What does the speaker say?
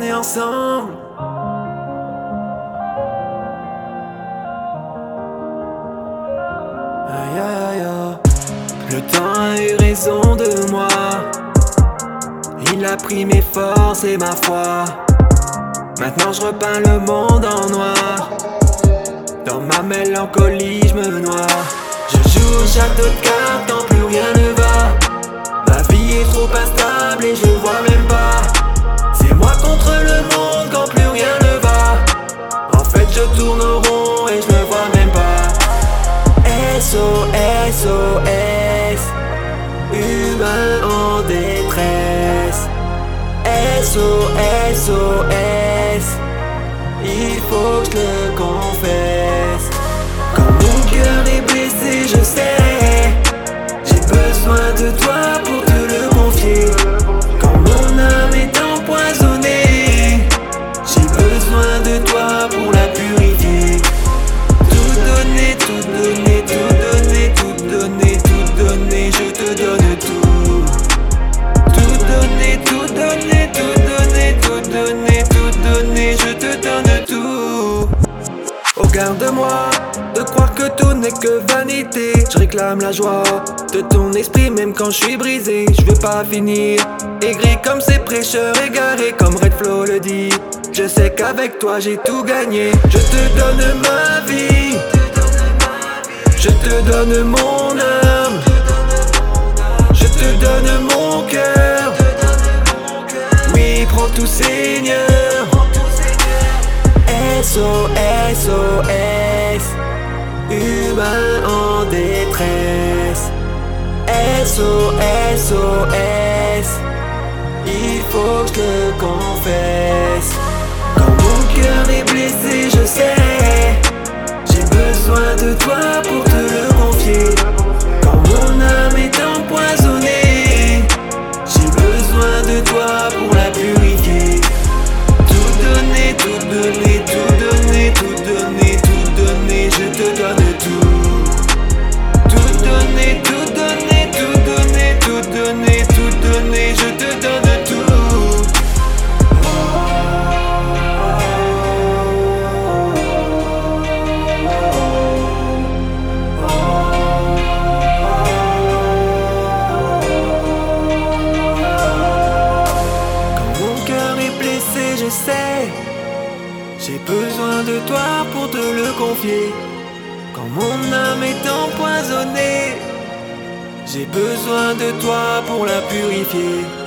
est ensemble. Aïe aïe aïe. Le temps a eu raison de moi. Il a pris mes forces et ma foi. Maintenant je repeins le monde en noir. Dans ma mélancolie, je me noie. Je joue au château de cartes SOS, te donne tout. Oh garde-moi de croire que tout n'est que vanité. Je réclame la joie de ton esprit même quand je suis brisé. Je veux pas finir aigri comme ces prêcheurs égarés comme Red Flow le dit. Je sais qu'avec toi j'ai tout gagné. Je te donne ma vie. Je te donne mon âme. Je te donne mon cœur. Oui, prends tout Seigneur. SOS, humain en détresse. SOS, SOS, il faut que je le confesse. Quand mon cœur est blessé, je sais, je sais. J'ai besoin de toi pour te le confier. Quand mon âme est empoisonnée, j'ai besoin de toi pour la purifier.